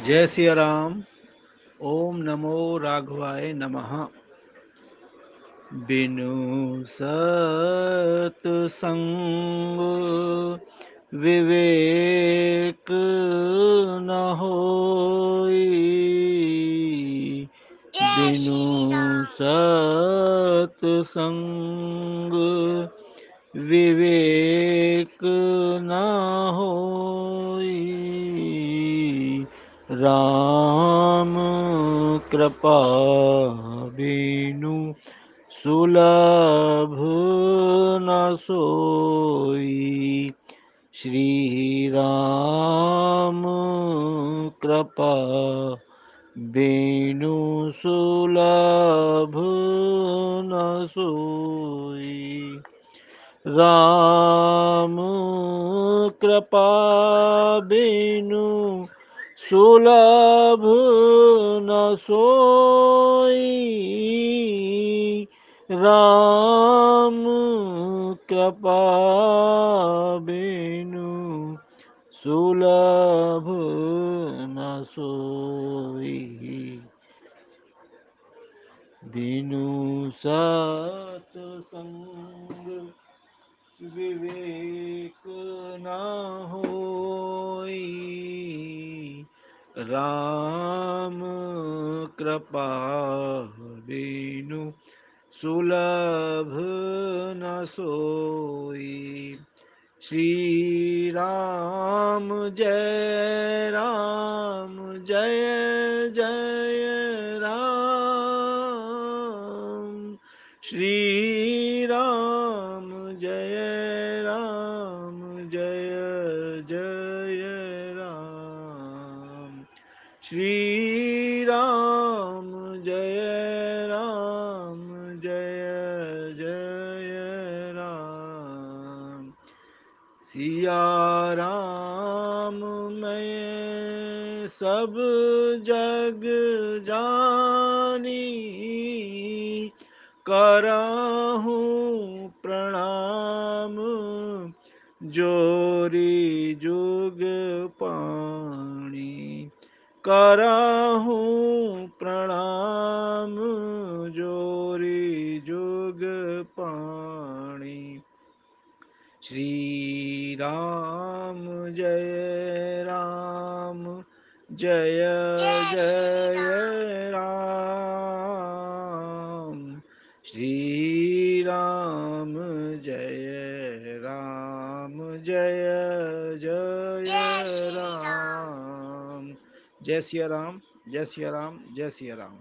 जय सिया राम। ओम नमो राघवाय नमः। बिनु सत्संग विवेक न होई। बिनु सत्संग विवेक न होई। राम कृपा बिनु सुलभ न सोई। श्री राम कृपा बिनु सुलभ न सोई। राम कृपा बिनु सुलभ न सोई। राम कृपा सुलभ न सोई। बिनु सत्संग विवेक राम कृपा बिनु सुलभ न सोई। श्री राम जय राम, जय जय राम। श्री राम जय राम, जय जय श्री राम जय राम, जय जय राम। सिया राम मैं सब जग जानी, करहूँ प्रणाम, जोरी जुग पाणी करहूँ प्रणाम जोरी जुग पाणी। श्री राम जय राम जय जय जय सिया राम जय सिया राम जय सिया राम।